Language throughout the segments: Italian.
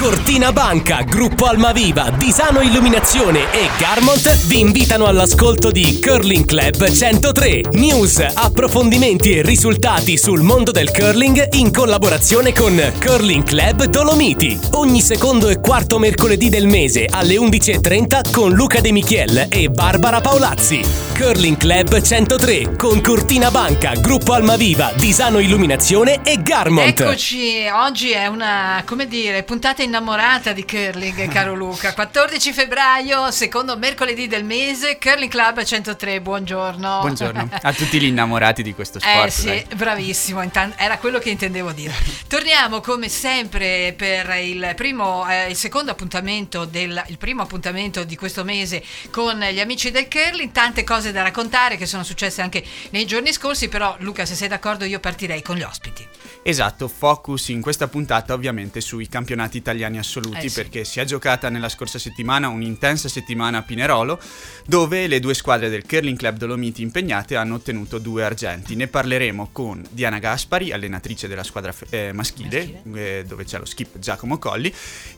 Cortina Banca, Gruppo Almaviva, Disano Illuminazione e Garmont vi invitano all'ascolto di Curling Club 103. News, approfondimenti e risultati sul mondo del curling in collaborazione con Curling Club Dolomiti. Ogni secondo e quarto mercoledì del mese alle 11.30 con Luca De Michiel e Barbara Paolazzi. Curling Club 103 con Cortina Banca, Gruppo Almaviva, Disano Illuminazione e Garmont. Eccoci, oggi è una, come dire, puntata innamorata di curling, caro Luca. 14 febbraio, secondo mercoledì del mese, Curling Club 103, buongiorno. Buongiorno a tutti gli innamorati di questo sport. Eh sì, dai. bravissimo, era quello che intendevo dire. Torniamo come sempre per il primo, eh, il secondo appuntamento del, il primo appuntamento di questo mese con gli amici del curling, tante cose da raccontare che sono successe anche nei giorni scorsi, però Luca se sei d'accordo io partirei con gli ospiti. Esatto, focus in questa puntata ovviamente sui campionati italiani assoluti Eh sì. perché si è giocata nella scorsa settimana un'intensa settimana a Pinerolo dove le due squadre del Curling Club Dolomiti impegnate hanno ottenuto due argenti. Ne parleremo con Diana Gaspari, allenatrice della squadra eh, maschile, eh, dove c'è lo skip Giacomo Colli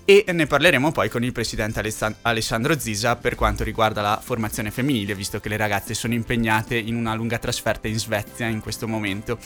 e ne parleremo poi con il presidente Alessan- Alessandro Zisa per quanto riguarda la formazione femminile visto che le ragazze sono impegnate in una lunga trasferta in Svezia in questo momento.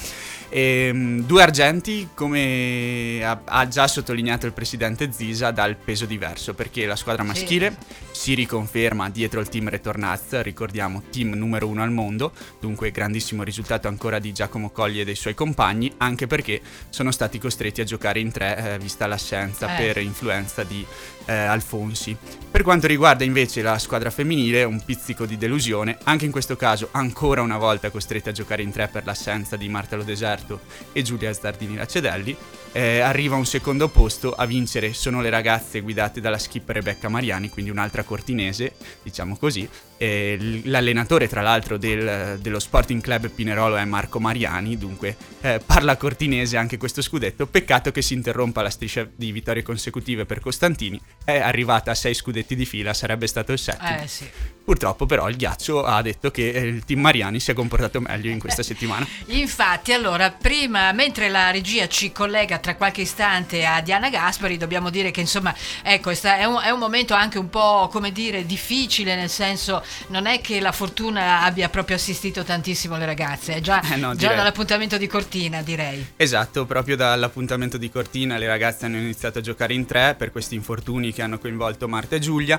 Ehm, due argenti, come ha, ha già sottolineato il presidente Zisa, dal peso diverso, perché la squadra Sì. maschile si riconferma dietro il team Retornaz, ricordiamo team numero uno al mondo, dunque grandissimo risultato ancora di Giacomo Colli e dei suoi compagni, anche perché sono stati costretti a giocare in tre, eh, vista l'assenza Eh. per influenza di eh, Alfonsi. Per quanto riguarda invece la squadra femminile, un pizzico di delusione, anche in questo caso ancora una volta costretti a giocare in tre per l'assenza di Marta Lo Deserto e Giulia Stardini Lacedelli, eh, arriva un secondo posto a vincere sono le ragazze guidate dalla skip Rebecca Mariani, quindi un'altra cortinese, diciamo così. E l- l'allenatore tra l'altro del- dello Sporting Club Pinerolo è Marco Mariani, dunque eh, parla cortinese anche questo scudetto. Peccato che si interrompa la striscia di vittorie consecutive per Costantini, è arrivata a sei scudetti di fila, sarebbe stato il settimo. Eh sì. Purtroppo però il ghiaccio ha detto che eh, il team Mariani si è comportato meglio in questa settimana. Infatti, allora, prima, mentre la regia ci collega tra qualche istante a Diana Gaspari, dobbiamo dire che insomma, ecco, è un, è un momento anche un po', come dire, difficile, nel senso, non è che la fortuna abbia proprio assistito tantissimo le ragazze, è già, Eh no, già dall'appuntamento di Cortina, direi. Esatto, proprio dall'appuntamento di Cortina le ragazze hanno iniziato a giocare in tre per questi infortuni che hanno coinvolto Marta e Giulia.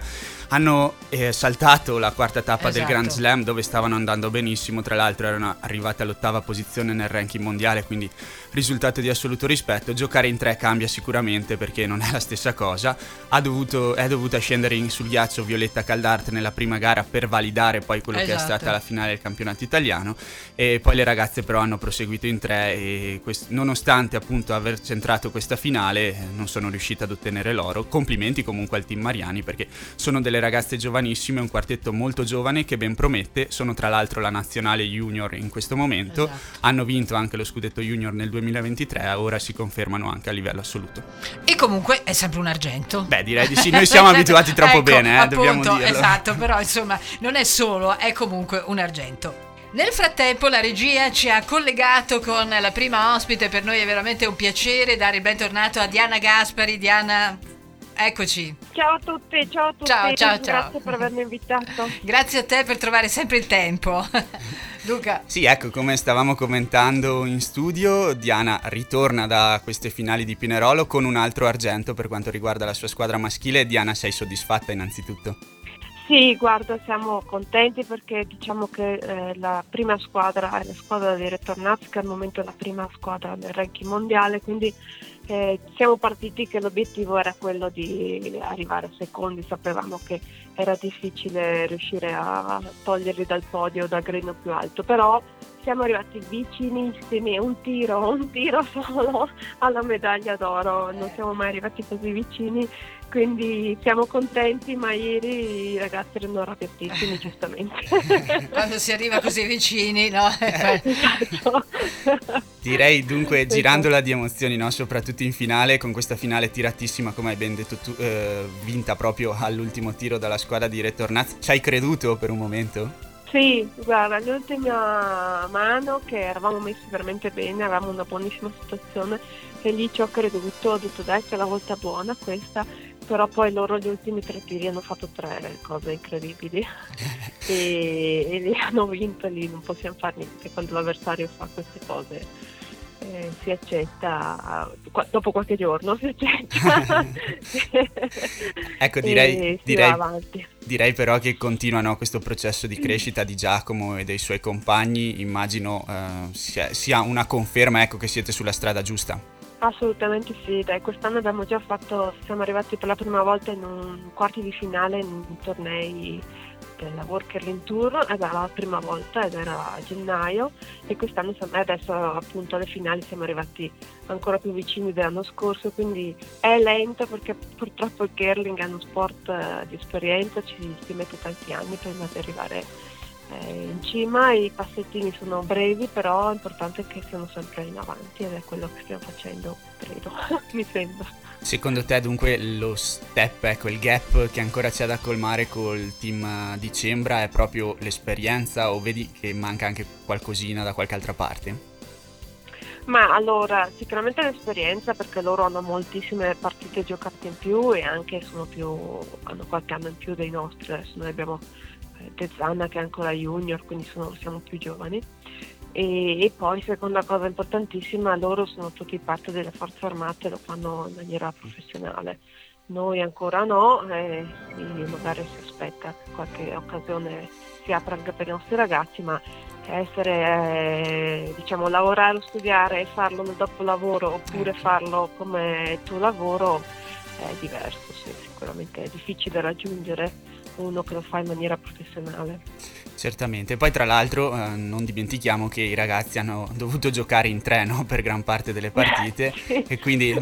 Hanno eh, saltato la quarta tappa del Esatto. Grand Slam dove stavano andando benissimo, tra l'altro erano arrivate all'ottava posizione nel ranking mondiale, quindi risultato di assoluto rispetto. Giocare in tre cambia sicuramente perché non è la stessa cosa. Ha dovuto, è dovuta scendere in- sul ghiaccio Violetta Caldarte nella prima gara per validare poi quello che è Esatto. stata la finale del campionato italiano e poi le ragazze però hanno proseguito in tre e quest- nonostante appunto aver centrato questa finale eh, non sono riuscite ad ottenere l'oro. Complimenti comunque al team Mariani perché sono delle ragazze giovanissime, un quartetto molto giovane che ben promette, sono tra l'altro la nazionale junior in questo momento, Esatto. hanno vinto anche lo scudetto junior nel 2023, ora si confermano anche a livello assoluto. E comunque è sempre un argento. Beh, direi di sì, noi siamo abituati troppo Ecco, bene, eh, dobbiamo appunto, dirlo. Esatto, però insomma non è solo, è comunque un argento. Nel frattempo la regia ci ha collegato con la prima ospite, per noi è veramente un piacere dare il bentornato a Diana Gaspari. Diana, eccoci. Ciao a tutti, ciao a tutti. Ciao, ciao, ciao. Grazie per avermi invitato. Grazie a te per trovare sempre il tempo. Luca. Sì, ecco, come stavamo commentando in studio, Diana ritorna da queste finali di Pinerolo con un altro argento per quanto riguarda la sua squadra maschile. Diana, sei soddisfatta innanzitutto? Sì, guarda, siamo contenti perché diciamo che eh, la prima squadra è la squadra di Retornaz, che al momento è la prima squadra del ranking mondiale, quindi eh, siamo partiti che l'obiettivo era quello di arrivare secondi, sapevamo che era difficile riuscire a toglierli dal podio, dal greno più alto, però siamo arrivati vicinissimi, un tiro, un tiro solo alla medaglia d'oro, non siamo mai arrivati così vicini, quindi siamo contenti, ma ieri i ragazzi erano arrabbiatissimi, giustamente. Quando si arriva così vicini, no? Esatto. Direi dunque girandola di emozioni, no? soprattutto in finale, con questa finale tiratissima, come hai ben detto tu, eh, vinta proprio all'ultimo tiro dalla squadra di Retornaz. Ci hai creduto per un momento? Sì, guarda, l'ultima mano che eravamo messi veramente bene, avevamo una buonissima situazione e lì ci ho creduto, ho detto dai c'è la volta buona questa, però poi loro gli ultimi tre tiri hanno fatto tre cose incredibili e, e li hanno vinto lì, non possiamo fare niente quando l'avversario fa queste cose. Eh, si accetta dopo qualche giorno si accetta. Ecco direi, direi, direi, però che continuano questo processo di crescita di Giacomo e dei suoi compagni. Immagino eh, sia, sia, una conferma ecco, che siete sulla strada giusta. Assolutamente sì dai, quest'anno abbiamo già fatto siamo arrivati per la prima volta in un quarti di finale in tornei della Workerling Tour era la prima volta ed era a gennaio e quest'anno adesso appunto alle finali siamo arrivati ancora più vicini dell'anno scorso quindi è lento perché purtroppo il curling è uno sport eh, di esperienza ci si mette tanti anni prima di arrivare eh, in cima. I passettini sono brevi però è importante che siano sempre in avanti ed è quello che stiamo facendo credo mi sembra Secondo te dunque lo step, ecco il gap che ancora c'è da colmare col team di Cembra è proprio l'esperienza o vedi che manca anche qualcosina da qualche altra parte? Ma allora, sicuramente l'esperienza perché loro hanno moltissime partite giocate in più e anche più, hanno qualche anno in più dei nostri, adesso noi abbiamo eh, Tezzana che è ancora junior, quindi sono, siamo più giovani e, e, poi seconda cosa importantissima, loro sono tutti parte delle forze armate, lo fanno in maniera professionale. Noi ancora no, e magari si aspetta qualche occasione si apre anche per i nostri ragazzi, ma essere, eh, diciamo, lavorare o studiare e farlo nel dopo lavoro oppure farlo come tuo lavoro è diverso, sì, sicuramente è difficile raggiungere uno che lo fa in maniera professionale. Certamente, poi tra l'altro eh, non dimentichiamo che i ragazzi hanno dovuto giocare in treno per gran parte delle partite sì. e quindi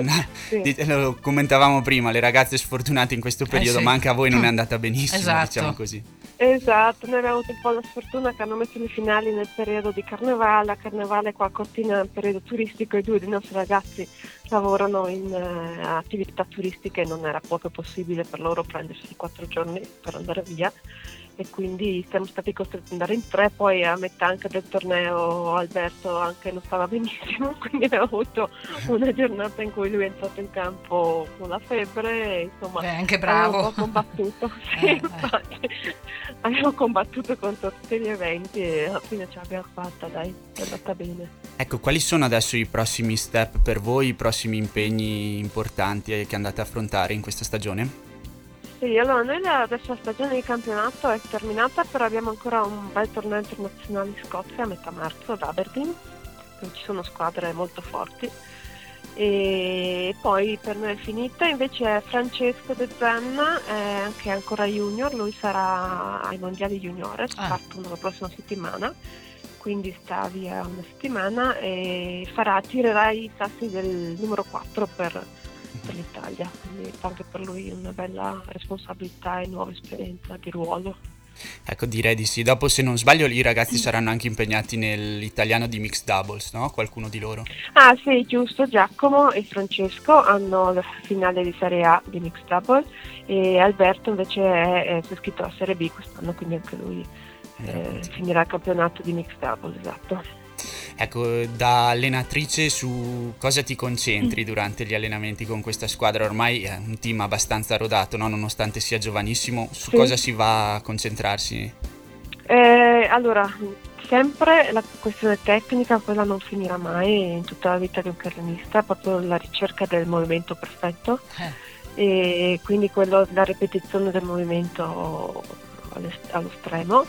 sì. lo commentavamo prima, le ragazze sfortunate in questo periodo, eh sì. ma anche a voi non è andata benissimo, esatto. diciamo così. Esatto, noi abbiamo avuto un po' la sfortuna che hanno messo le finali nel periodo di carnevale, a carnevale qua a Cortina è un periodo turistico e due dei nostri ragazzi lavorano in uh, attività turistiche e non era proprio possibile per loro prendersi quattro giorni per andare via e quindi siamo stati costretti ad andare in tre, poi a metà anche del torneo Alberto anche non stava benissimo, quindi abbiamo avuto una giornata in cui lui è entrato in campo con la febbre, e, insomma Beh, anche bravo. abbiamo combattuto, sì, eh, infatti, eh. abbiamo combattuto contro tutti gli eventi e alla fine ce l'abbiamo fatta, dai, è andata bene. Ecco, quali sono adesso i prossimi step per voi, i prossimi impegni importanti che andate a affrontare in questa stagione? Sì, allora noi adesso la stagione di campionato è terminata, però abbiamo ancora un bel torneo internazionale in Scozia a metà marzo ad Aberdeen, dove ci sono squadre molto forti. E poi per noi è finita, invece Francesco De Zenna, eh, che è ancora junior, lui sarà ai mondiali juniores, ah. partono la prossima settimana, quindi sta via una settimana e farà, tirerà i sassi del numero 4 per per l'Italia, quindi anche per lui una bella responsabilità e nuova esperienza di ruolo. Ecco, direi di sì. Dopo, se non sbaglio, i ragazzi saranno anche impegnati nell'italiano di mixed doubles, no? Qualcuno di loro? Ah, sì, giusto. Giacomo e Francesco hanno la finale di Serie A di mixed double e Alberto invece è, è, si è iscritto alla Serie B quest'anno, quindi anche lui eh, finirà il campionato di mixed double, esatto. Ecco, da allenatrice su cosa ti concentri mm. durante gli allenamenti con questa squadra? Ormai è un team abbastanza rodato, no? nonostante sia giovanissimo, su sì. cosa si va a concentrarsi? Eh, allora, sempre la questione tecnica, quella non finirà mai in tutta la vita di un carronista, proprio la ricerca del movimento perfetto eh. e quindi quello, la ripetizione del movimento allo stremo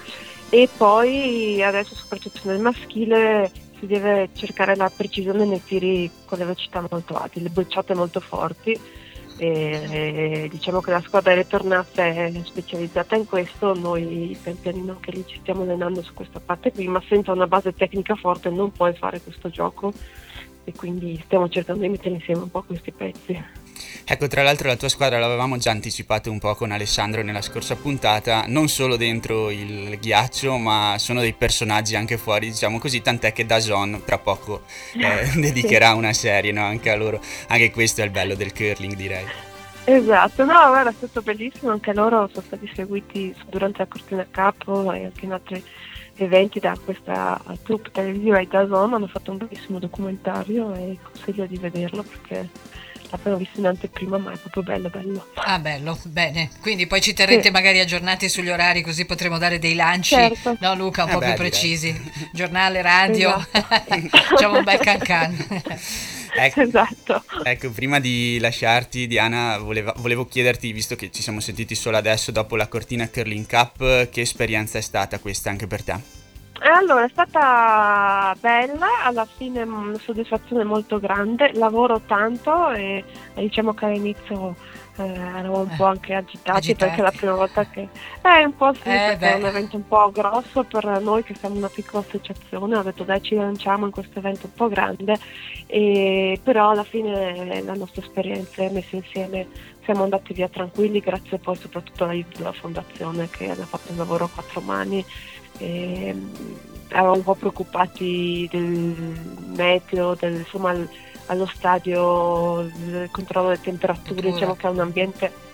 e poi adesso soprattutto nel maschile si deve cercare la precisione nei tiri con le velocità molto alte, le bocciate molto forti. E, e, diciamo che la squadra ritornata è specializzata in questo, noi pian pianino anche lì ci stiamo allenando su questa parte qui, ma senza una base tecnica forte non puoi fare questo gioco e quindi stiamo cercando di mettere insieme un po' questi pezzi. Ecco, tra l'altro la tua squadra l'avevamo già anticipato un po' con Alessandro nella scorsa puntata, non solo dentro il ghiaccio, ma sono dei personaggi anche fuori, diciamo così, tant'è che Dazon tra poco eh, dedicherà una serie no? anche a loro. Anche questo è il bello del curling, direi. Esatto, no, guarda, è stato bellissimo, anche loro sono stati seguiti durante la Cortina Cup e anche in altri eventi da questa troupe televisiva di Dazon, hanno fatto un bellissimo documentario e consiglio di vederlo perché l'abbiamo visto in anteprima ma è proprio bello bello. Ah bello, bene, quindi poi ci terrete sì. magari aggiornati sugli orari così potremo dare dei lanci, certo. no Luca, un eh po' beh, più precisi, direi. giornale, radio, esatto. facciamo un bel can can. Ecco, esatto. Ecco, prima di lasciarti, Diana, voleva, volevo chiederti, visto che ci siamo sentiti solo adesso dopo la Cortina Curling Cup, che esperienza è stata questa anche per te? Eh, allora, è stata bella, alla fine una soddisfazione molto grande, lavoro tanto e, diciamo che all'inizio eh, eravamo un po' anche agitati, agitati, perché è la prima volta che... Eh, un po' sì, eh, è un evento un po' grosso per noi che siamo una piccola associazione, ho detto dai ci lanciamo in questo evento un po' grande, e, però alla fine la nostra esperienza è messa insieme, siamo andati via tranquilli grazie poi soprattutto all'aiuto della fondazione che ha fatto un lavoro a quattro mani. E, eravamo un po' preoccupati del meteo, del, insomma allo stadio, il controllo delle temperature, diciamo che è un ambiente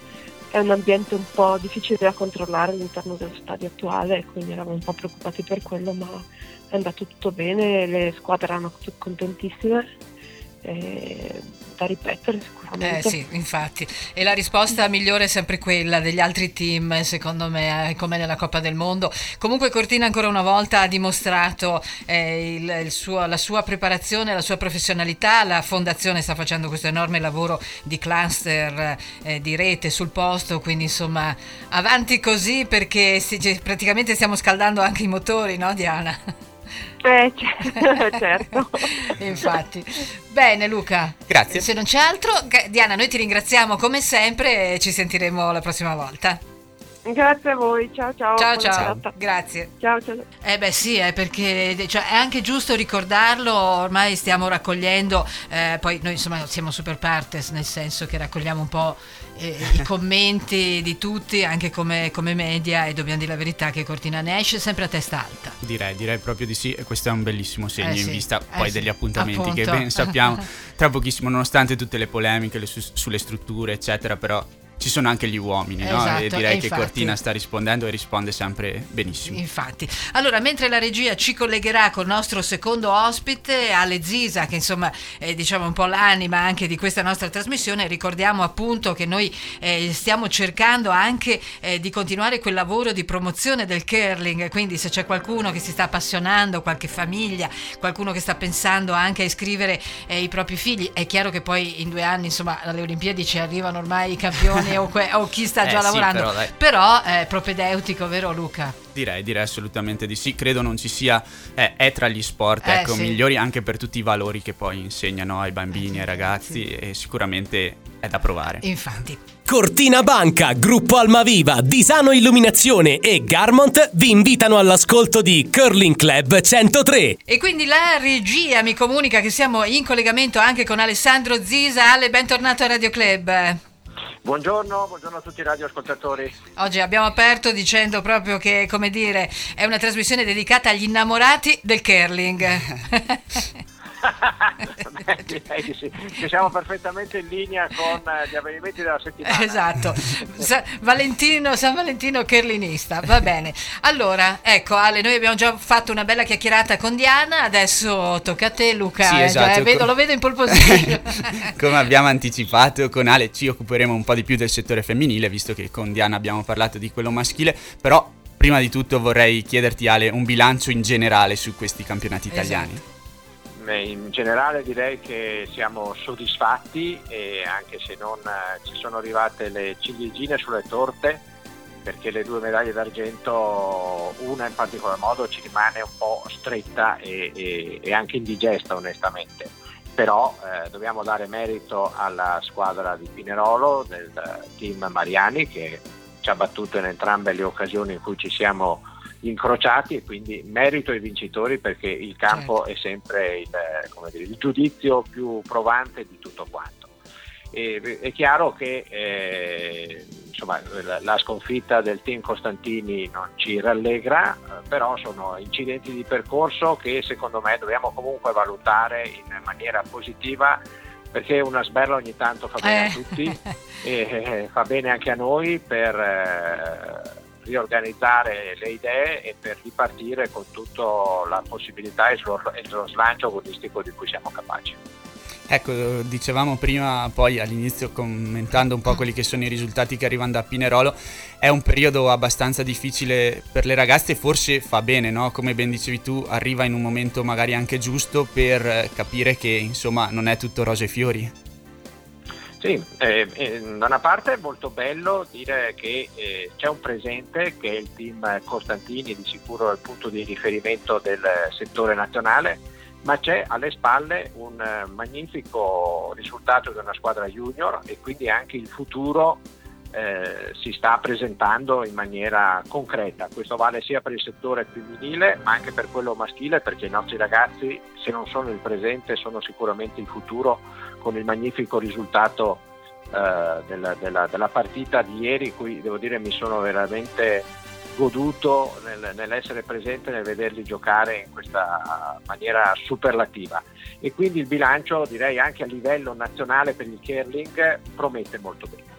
è un ambiente un po' difficile da controllare all'interno dello stadio attuale, quindi eravamo un po' preoccupati per quello, ma è andato tutto bene, le squadre erano contentissime eh, da ripetere sicuramente. Eh sì, infatti. E la risposta migliore è sempre quella degli altri team, secondo me, eh, come nella Coppa del Mondo. Comunque Cortina ancora una volta ha dimostrato eh, il, il suo, la sua preparazione, la sua professionalità. La fondazione sta facendo questo enorme lavoro di cluster, eh, di rete sul posto, quindi insomma avanti così perché si, praticamente stiamo scaldando anche i motori, no Diana? Eh, certo. Infatti. Bene Luca. Grazie. Se non c'è altro, Diana, noi ti ringraziamo come sempre e ci sentiremo la prossima volta. Grazie a voi, ciao ciao. Ciao ciao, grazie. Ciao ciao. Eh beh sì, è perché cioè, è anche giusto ricordarlo, ormai stiamo raccogliendo, eh, poi noi insomma siamo super partes, nel senso che raccogliamo un po' eh, i commenti di tutti, anche come, come, media, e dobbiamo dire la verità che Cortina ne esce sempre a testa alta. Direi, direi proprio di sì, e questo è un bellissimo segno eh in sì, vista eh poi sì, degli appuntamenti appunto. che ben sappiamo tra pochissimo, nonostante tutte le polemiche le su- sulle strutture, eccetera, però ci sono anche gli uomini, no? Esatto, E direi e che infatti- Cortina sta rispondendo e risponde sempre benissimo. Infatti, allora mentre la regia ci collegherà col nostro secondo ospite, Ale Zisa, che insomma è diciamo un po' l'anima anche di questa nostra trasmissione, ricordiamo appunto che noi eh, stiamo cercando anche eh, di continuare quel lavoro di promozione del curling, quindi se c'è qualcuno che si sta appassionando, qualche famiglia, qualcuno che sta pensando anche a iscrivere eh, i propri figli, è chiaro che poi in due anni insomma alle Olimpiadi ci arrivano ormai i campioni o, que- o chi sta Eh già sì, lavorando, però, dai. però è propedeutico, vero Luca? Direi, direi assolutamente di sì. Credo non ci sia, eh, è tra gli sport Eh, ecco, sì. migliori anche per tutti i valori che poi insegnano ai bambini, ai ragazzi e sicuramente è da provare. Infatti. Cortina Banca, Gruppo Almaviva, Disano Illuminazione e Garmont vi invitano all'ascolto di Curling Club 103. E quindi la regia mi comunica che siamo in collegamento anche con Alessandro Zisa. Ale, bentornato a Radio Club. Buongiorno, buongiorno a tutti i radioascoltatori. Oggi abbiamo aperto dicendo proprio che, come dire, è una trasmissione dedicata agli innamorati del curling. Beh, direi di sì, che siamo perfettamente in linea con eh, gli avvenimenti della settimana. esatto. Sa- Valentino, San Valentino curlinista, va bene. Allora, ecco Ale, noi abbiamo già fatto una bella chiacchierata con Diana, adesso tocca a te Luca. Sì, eh, esatto. eh, vedo- lo vedo in pole. Come abbiamo anticipato, con Ale ci occuperemo un po' di più del settore femminile, visto che con Diana abbiamo parlato di quello maschile, però prima di tutto vorrei chiederti Ale un bilancio in generale su questi campionati Esatto. italiani. Beh, In generale direi che siamo soddisfatti anche se non eh, ci sono arrivate le ciliegine sulle torte, perché le due medaglie d'argento, una in particolar modo ci rimane un po' stretta e, e- e anche indigesta onestamente. Però eh, dobbiamo dare merito alla squadra di Pinerolo, del eh, team Mariani, che ci ha battuto in entrambe le occasioni in cui ci siamo incrociati e quindi merito ai vincitori perché il campo è sempre il, come dire, il giudizio più provante di tutto quanto. E, è chiaro che eh, insomma, la, la sconfitta del team Costantini non ci rallegra, però sono incidenti di percorso che secondo me dobbiamo comunque valutare in maniera positiva perché una sberla ogni tanto fa bene Eh. a tutti e eh, fa bene anche a noi per eh, riorganizzare le idee e per ripartire con tutta la possibilità e lo, slancio agonistico di cui siamo capaci. Ecco, dicevamo prima, poi all'inizio commentando un po' quelli che sono i risultati che arrivano da Pinerolo, è un periodo abbastanza difficile per le ragazze, forse fa bene, no? Come ben dicevi tu, arriva in un momento magari anche giusto per eh, capire che insomma non è tutto rose e fiori. Sì, eh, eh, da una parte è molto bello dire che eh, c'è un presente che il team Costantini, di sicuro è il punto di riferimento del settore nazionale, ma c'è alle spalle un magnifico risultato di una squadra junior e quindi anche il futuro eh, si sta presentando in maniera concreta. Questo vale sia per il settore femminile ma anche per quello maschile perché i nostri ragazzi se non sono il presente sono sicuramente il futuro con il magnifico risultato eh, della, della- della partita di ieri, cui devo dire mi sono veramente goduto nel- nell'essere presente, nel vederli giocare in questa maniera superlativa. E quindi il bilancio, direi anche a livello nazionale per il curling, promette molto bene.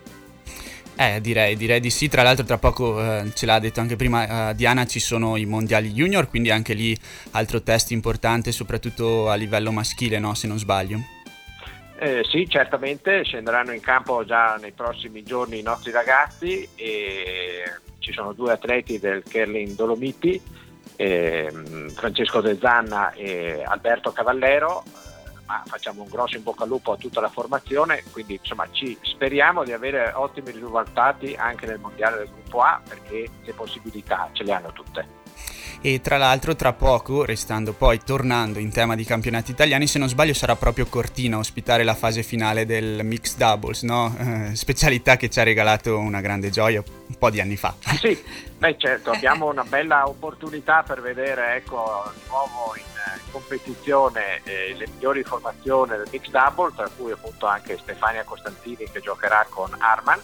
Eh, direi, direi di sì. Tra l'altro, tra poco eh, ce l'ha detto anche prima eh, Diana, ci sono i mondiali junior, quindi anche lì altro test importante, soprattutto a livello maschile, no? Se non sbaglio. Eh, sì, certamente scenderanno in campo già nei prossimi giorni i nostri ragazzi e ci sono due atleti del Curling Dolomiti, ehm, Francesco De Zanna e Alberto Cavallero, ma facciamo un grosso in bocca al lupo a tutta la formazione, quindi insomma ci speriamo di avere ottimi risultati anche nel mondiale del gruppo A perché le possibilità ce le hanno tutte. E tra l'altro, tra poco, restando poi tornando in tema di campionati italiani, se non sbaglio sarà proprio Cortina a ospitare la fase finale del Mixed Doubles, no? Eh, specialità che ci ha regalato una grande gioia un po' di anni fa. Sì, beh certo, abbiamo una bella opportunità per vedere ecco, di nuovo in, eh, competizione eh, le migliori formazioni del mix double, tra cui appunto anche Stefania Costantini che giocherà con Arman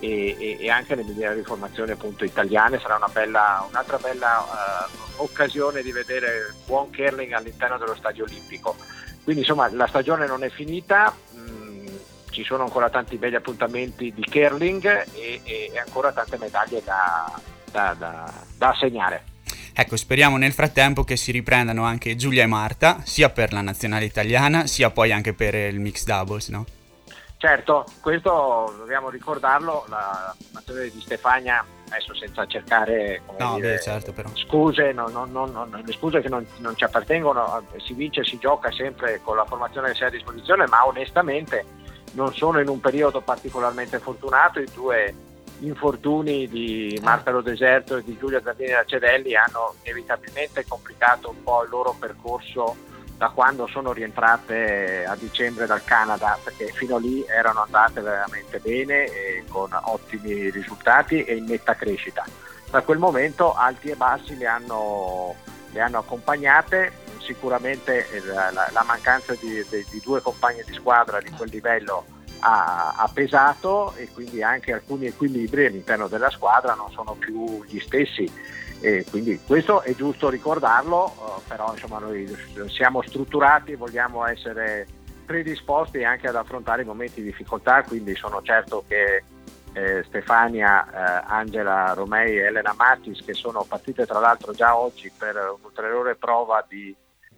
e, e- e anche le migliori formazioni appunto italiane, sarà bella, un'altra bella eh, occasione di vedere buon curling all'interno dello stadio olimpico. Quindi insomma la stagione non è finita, mh, ci sono ancora tanti belli appuntamenti di curling e, e- ancora tante medaglie da, da- da- da assegnare. Ecco, speriamo nel frattempo che si riprendano anche Giulia e Marta, sia per la nazionale italiana, sia poi anche per il Mixed Doubles, no? Certo, questo dobbiamo ricordarlo, la formazione di Stefania, adesso senza cercare No, dire, beh, certo, scuse, non- non- non- le scuse che non, ci appartengono, si vince si gioca sempre con la formazione che si ha a disposizione, ma onestamente non sono in un periodo particolarmente fortunato, i due infortuni di Marta Lo Deserto e di Giulia Zandini Racedelli hanno inevitabilmente complicato un po' il loro percorso da quando sono rientrate a dicembre dal Canada, perché fino lì erano andate veramente bene con ottimi risultati e in netta crescita. Da quel momento alti e bassi le hanno, le hanno accompagnate, sicuramente eh, la, la- la mancanza di, di- di due compagni di squadra di quel livello ha, ha pesato e quindi anche alcuni equilibri all'interno della squadra non sono più gli stessi e quindi questo è giusto ricordarlo, eh, però insomma noi siamo strutturati, vogliamo essere predisposti anche ad affrontare i momenti di difficoltà, quindi sono certo che eh, Stefania, eh, Angela Romei e Elena Mattis, che sono partite tra l'altro già oggi per un'ulteriore prova di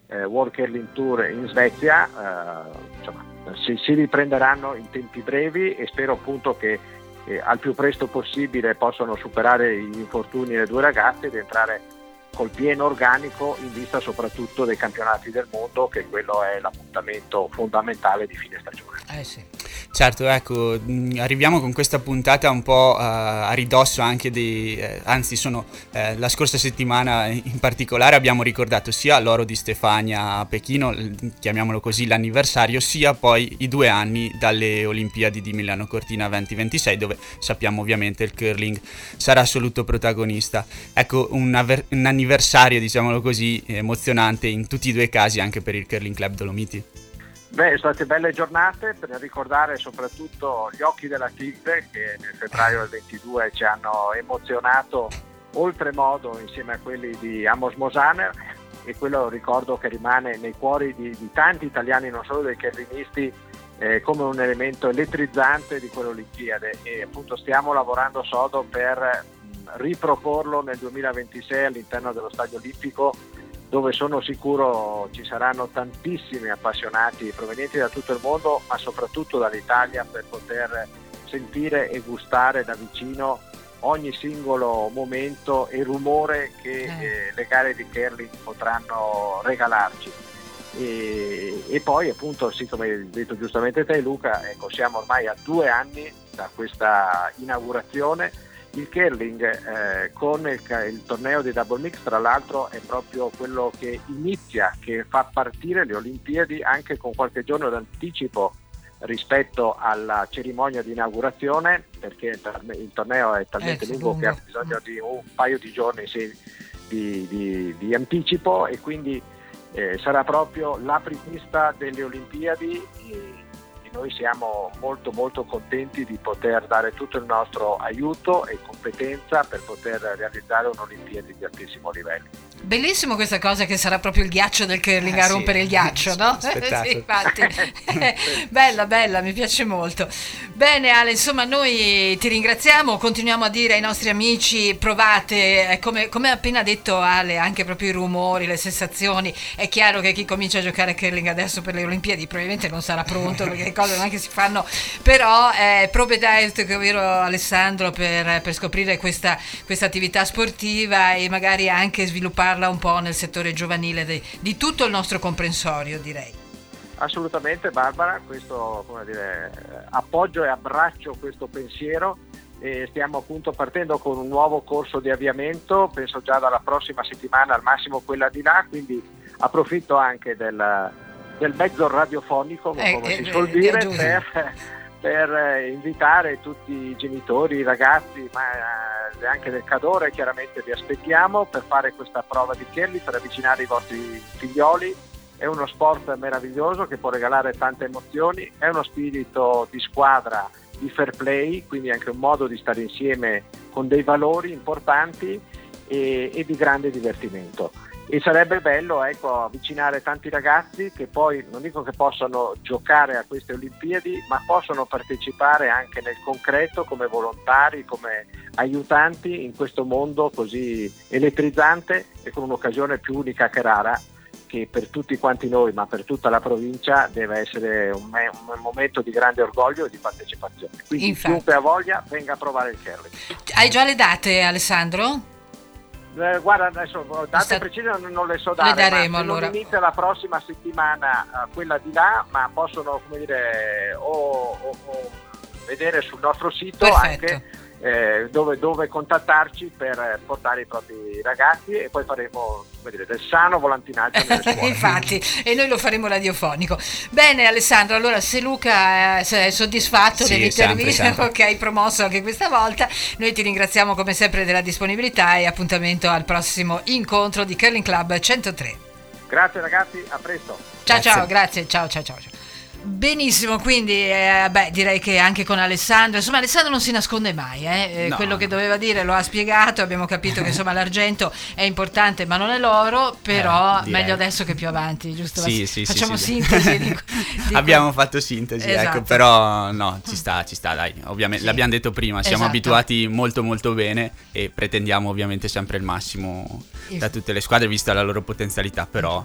eh, World Curling Tour in Svezia, eh, insomma, si, si riprenderanno in tempi brevi e spero appunto che eh, al più presto possibile possano superare gli infortuni delle due ragazze ed entrare col pieno organico in vista soprattutto dei campionati del mondo, che quello è l'appuntamento fondamentale di fine stagione. Eh sì. Certo, ecco, mh, arriviamo con questa puntata un po' eh, a ridosso anche di, eh, anzi sono eh, la scorsa settimana in particolare abbiamo ricordato sia l'oro di Stefania a Pechino, chiamiamolo così l'anniversario, sia poi i due anni dalle Olimpiadi di Milano Cortina 2026 dove sappiamo ovviamente il curling sarà assoluto protagonista. Ecco, un, aver- un anniversario diciamolo così emozionante in tutti e due i casi anche per il Curling Club Dolomiti. Beh, sono state belle giornate per ricordare soprattutto gli occhi della Tigre che nel febbraio del 22 ci hanno emozionato oltremodo insieme a quelli di Amos Mosaner e quello ricordo che rimane nei cuori di, di tanti italiani, non solo dei curlinisti, eh, come un elemento elettrizzante di quelle Olimpiadi e appunto stiamo lavorando sodo per riproporlo nel 2026 all'interno dello Stadio Olimpico dove sono sicuro ci saranno tantissimi appassionati provenienti da tutto il mondo ma soprattutto dall'Italia per poter sentire e gustare da vicino ogni singolo momento e rumore che eh. Eh, le gare di curling potranno regalarci. E, e, poi appunto, sì come hai detto giustamente te Luca, ecco, siamo ormai a due anni da questa inaugurazione. Il curling eh, con il, il, torneo di Double Mix tra l'altro è proprio quello che inizia, che fa partire le Olimpiadi anche con qualche giorno d'anticipo rispetto alla cerimonia di inaugurazione perché il torneo è talmente eh, lungo, che ha bisogno di un paio di giorni sì, di, di, di, anticipo e quindi eh, sarà proprio l'apripista delle Olimpiadi e, e noi siamo molto molto contenti di poter dare tutto il nostro aiuto e competenza per poter realizzare un'Olimpiadi di altissimo livello. Bellissimo questa cosa che sarà proprio il ghiaccio del curling eh, a rompere sì. il ghiaccio, no? sì, infatti. bella, bella, mi piace molto. Bene Ale, insomma noi ti ringraziamo, continuiamo a dire ai nostri amici provate, eh, come, come ha appena detto Ale, anche proprio i rumori, le sensazioni. È chiaro che chi comincia a giocare a curling adesso per le Olimpiadi probabilmente non sarà pronto perché le cose non è che si fanno, però eh, provedite, vero Alessandro, per, per scoprire questa, questa attività sportiva e magari anche sviluppare parla un po' nel settore giovanile di, di tutto il nostro comprensorio, direi. Assolutamente Barbara, questo dire, appoggio e abbraccio questo pensiero e stiamo appunto partendo con un nuovo corso di avviamento, penso già dalla prossima settimana al massimo quella di là, quindi approfitto anche del, del mezzo radiofonico, eh, come eh, si suol eh, dire, per, per, invitare tutti i genitori, i ragazzi, ma eh, anche del Cadore chiaramente vi aspettiamo per fare questa prova di curling, per avvicinare i vostri figlioli. È uno sport meraviglioso che può regalare tante emozioni, è uno spirito di squadra, di fair play, quindi anche un modo di stare insieme con dei valori importanti e, e di grande divertimento e sarebbe bello ecco, avvicinare tanti ragazzi che poi non dico che possano giocare a queste Olimpiadi, ma possono partecipare anche nel concreto come volontari, come aiutanti in questo mondo così elettrizzante e con un'occasione più unica che rara che per tutti quanti noi, ma per tutta la provincia, deve essere un, me- un momento di grande orgoglio e di partecipazione. Quindi Infatti. chiunque ha voglia venga a provare il curling. Hai già le date Alessandro? Eh, guarda, adesso date Sta... precise non, non, le so dare, le daremo, ma allora. inizia la prossima settimana uh, quella di là, ma possono come dire, o, o, o vedere sul nostro sito Perfetto. anche eh, dove, dove, contattarci per portare i propri ragazzi e poi faremo dire, del sano volantinaggio Infatti, e noi lo faremo radiofonico. Bene Alessandro, allora se Luca è soddisfatto sì, dell'intervista che hai promosso anche questa volta, noi ti ringraziamo come sempre della disponibilità e appuntamento al prossimo incontro di Curling Club 103. Grazie ragazzi, a presto. Ciao grazie. ciao, grazie, ciao ciao ciao. Benissimo, quindi eh, beh, direi che anche con Alessandro, insomma Alessandro non si nasconde mai, eh? eh no. quello che doveva dire lo ha spiegato, abbiamo capito che insomma l'argento è importante ma non è l'oro, però eh, meglio adesso che più avanti, giusto? Sì, sì, Facciamo sì, sintesi. Di, di abbiamo fatto sintesi, ecco, esatto. ecco, però no, ci sta, ci sta, dai, ovviamente sì. l'abbiamo detto prima, siamo esatto. abituati molto molto bene e pretendiamo ovviamente sempre il massimo da tutte le squadre vista la loro potenzialità, però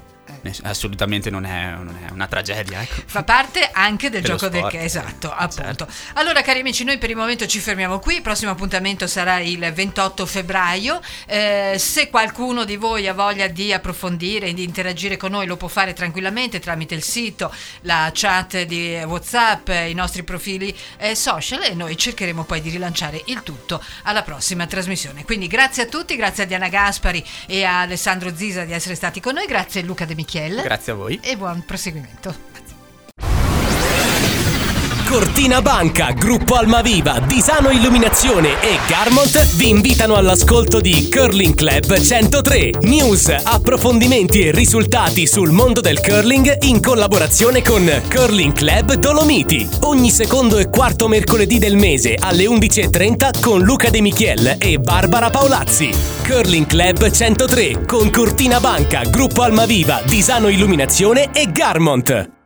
assolutamente non è, non è, una tragedia. Ecco. Fa parte anche del gioco sport, del che esatto, eh, appunto. Certo. Allora, cari amici, noi per il momento ci fermiamo qui. Il prossimo appuntamento sarà il 28 febbraio. Eh, se qualcuno di voi ha voglia di approfondire e di interagire con noi, lo può fare tranquillamente tramite il sito, la chat di WhatsApp, i nostri profili eh, social e noi cercheremo poi di rilanciare il tutto alla prossima trasmissione. Quindi grazie a tutti, grazie a Diana Gaspari e a Alessandro Zisa di essere stati con noi, grazie Luca De Michiel. Grazie a voi. E buon proseguimento. Cortina Banca, Gruppo Almaviva, Disano Illuminazione e Garmont vi invitano all'ascolto di Curling Club 103. News, approfondimenti e risultati sul mondo del curling in collaborazione con Curling Club Dolomiti. Ogni secondo e quarto mercoledì del mese alle 11.30 con Luca De Michiel e Barbara Paolazzi. Curling Club 103 con Cortina Banca, Gruppo Almaviva, Disano Illuminazione e Garmont.